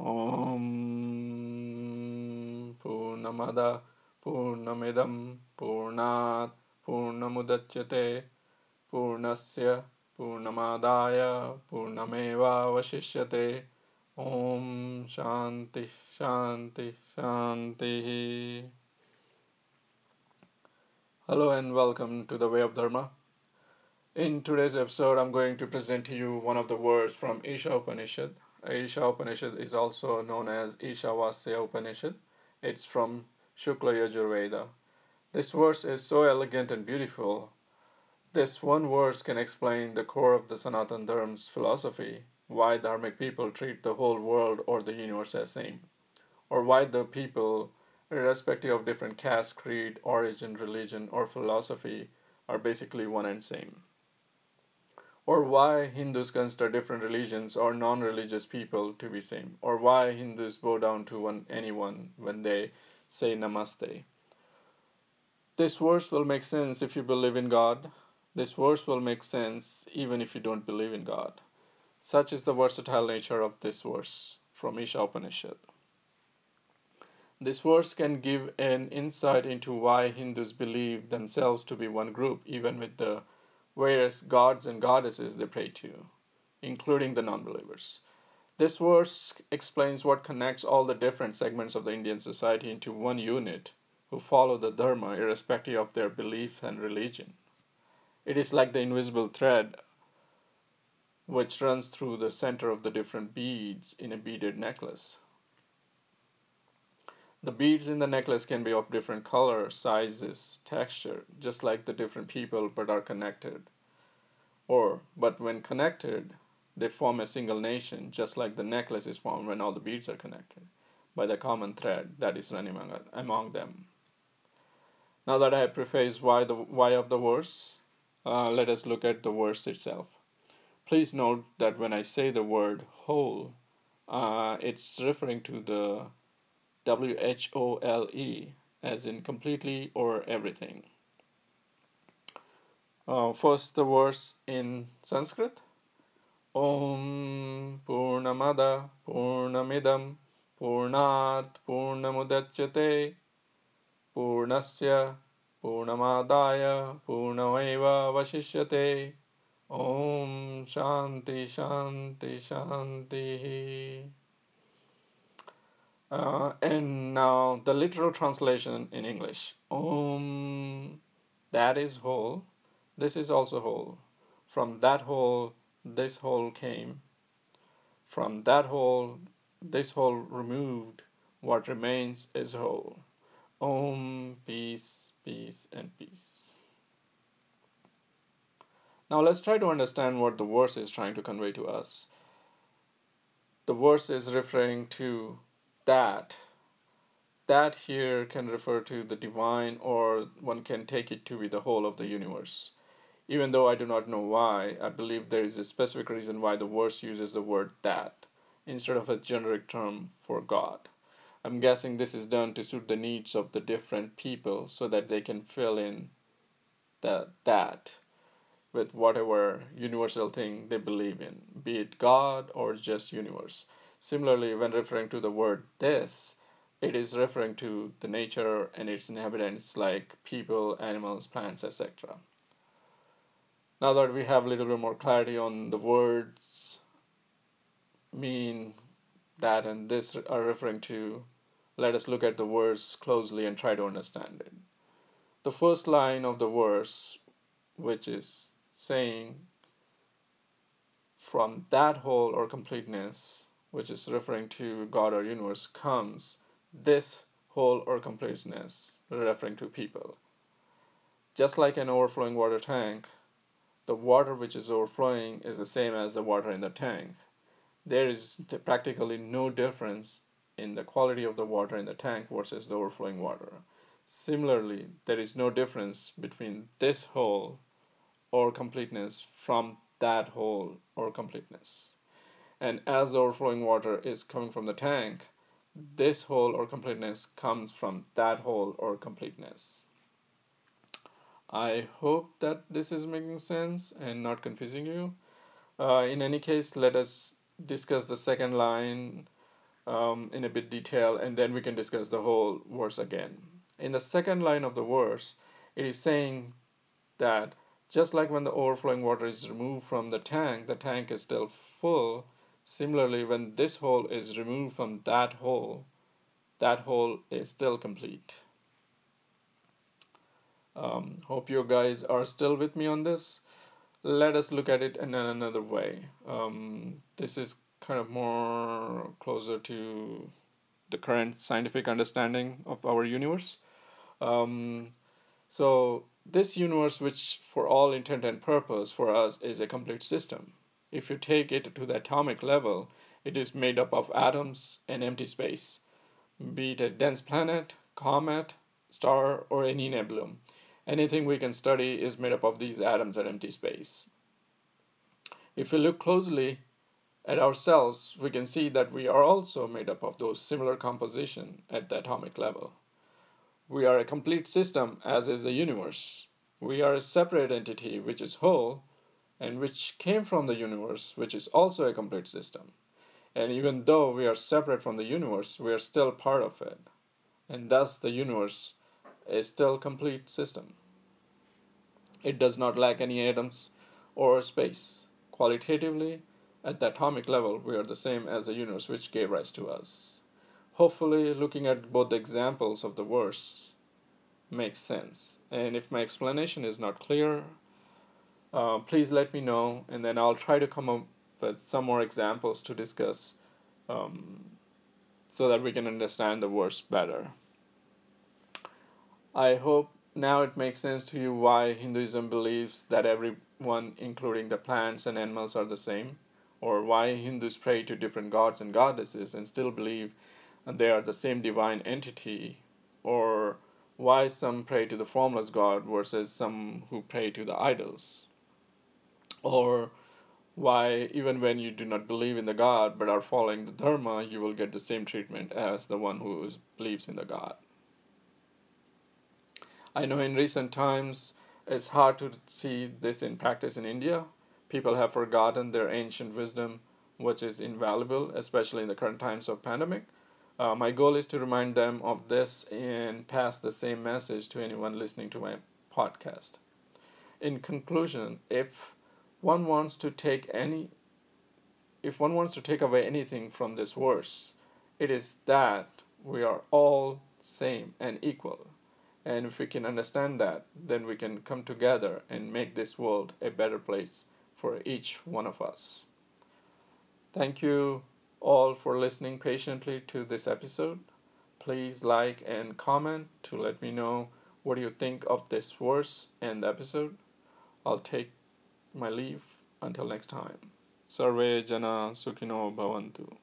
ॐ पूर्णमद पूर्णमिदं पूर्णात् पूर्णमुदच्यते पूर्णस्य पूर्णमादाय पूर्णमेवावशिष्यते। ॐ शांति शांति शांति hello and welcome to the way of dharma in today's episode I'm going to present to you one of the words from Isha Upanishad, Isha Upanishad is also known as Ishavasya Upanishad. It's from Shukla Yajurveda. This verse is so elegant and beautiful. This one verse can explain the core of the Sanatan Dharma's philosophy, why dharmic people treat the whole world or the universe as same, or why the people irrespective of different caste, creed, origin, religion, or philosophy, are basically one and same. Or why Hindus consider different religions or non-religious people to be same, or why Hindus bow down to one, anyone when they say namaste. This verse will make sense if you believe in God. This verse will make sense even if you don't believe in God. Such is the versatile nature of this verse from Isha Upanishad. This verse can give an insight into why Hindus believe themselves to be one group, even with the various gods and goddesses they pray to, including the non believers. This verse explains what connects all the different segments of the Indian society into one unit who follow the Dharma irrespective of their belief and religion. It is like the invisible thread which runs through the center of the different beads in a beaded necklace. The beads in the necklace can be of different colors, sizes, texture, just like the different people but are connected. Or, but when connected, they form a single nation, just like the necklace is formed when all the beads are connected by the common thread that is running among, among them. Now that I have prefaced why the why of the verse, uh, let us look at the verse itself. Please note that when I say the word whole, uh, it's referring to the W H O L E, as in completely or everything. Uh, first, the verse in Sanskrit Om Purnamada Purnamidam Purnat Purnamudachyate Purnasya Purnamadaya Purnameva Vashishyate Om Shanti Shanti Shanti uh, and now the literal translation in English. Om, that is whole. This is also whole. From that whole, this whole came. From that whole, this whole removed. What remains is whole. Om, peace, peace, and peace. Now let's try to understand what the verse is trying to convey to us. The verse is referring to that that here can refer to the divine or one can take it to be the whole of the universe. Even though i do not know why i believe there is a specific reason why the verse uses the word that instead of a generic term for god. I'm guessing this is done to suit the needs of the different people so that they can fill in the that with whatever universal thing they believe in be it god or just universe Similarly, when referring to the word this, it is referring to the nature and its inhabitants like people, animals, plants, etc. Now that we have a little bit more clarity on the words mean that and this are referring to, let us look at the verse closely and try to understand it. The first line of the verse, which is saying, from that whole or completeness, which is referring to God or universe, comes this whole or completeness, referring to people. Just like an overflowing water tank, the water which is overflowing is the same as the water in the tank. There is practically no difference in the quality of the water in the tank versus the overflowing water. Similarly, there is no difference between this whole or completeness from that whole or completeness and as the overflowing water is coming from the tank, this whole or completeness comes from that whole or completeness. I hope that this is making sense and not confusing you. Uh, in any case, let us discuss the second line um, in a bit detail, and then we can discuss the whole verse again. In the second line of the verse, it is saying that just like when the overflowing water is removed from the tank, the tank is still full. Similarly, when this whole is removed from that whole, that whole is still complete. Um, hope you guys are still with me on this. Let us look at it in another way. Um, this is kind of more closer to the current scientific understanding of our universe. Um, so this universe, which for all intent and purpose for us is a complete system. If you take it to the atomic level, it is made up of atoms and empty space, be it a dense planet, comet, star, or any nebula. Anything we can study is made up of these atoms and empty space. If we look closely at ourselves, we can see that we are also made up of those similar composition at the atomic level. We are a complete system, as is the universe. We are a separate entity which is whole and which came from the universe, which is also a complete system. And even though we are separate from the universe, we are still part of it. And thus the universe is still complete system. It does not lack any atoms or space. Qualitatively, at the atomic level, we are the same as the universe which gave rise to us. Hopefully, looking at both the examples of the verse makes sense. And if my explanation is not clear, uh, please let me know, and then I'll try to come up with some more examples to discuss um, so that we can understand the verse better. I hope now it makes sense to you why Hinduism believes that everyone, including the plants and animals, are the same, or why Hindus pray to different gods and goddesses and still believe they are the same divine entity, or why some pray to the formless God versus some who pray to the idols, or why even when you do not believe in the God but are following the Dharma, you will get the same treatment as the one who believes in the God. I know in recent times it's hard to see this in practice in India. People have forgotten their ancient wisdom, which is invaluable, especially in the current times of pandemic. Uh, my goal is to remind them of this and pass the same message to anyone listening to my podcast. In conclusion, if one wants to take any if one wants to take away anything from this verse, it is that we are all same and equal. And if we can understand that, then we can come together and make this world a better place for each one of us. Thank you all for listening patiently to this episode. Please like and comment to let me know what you think of this verse and the episode. I'll take my leave until next time. Sarve Jana Sukhino Bhavantu.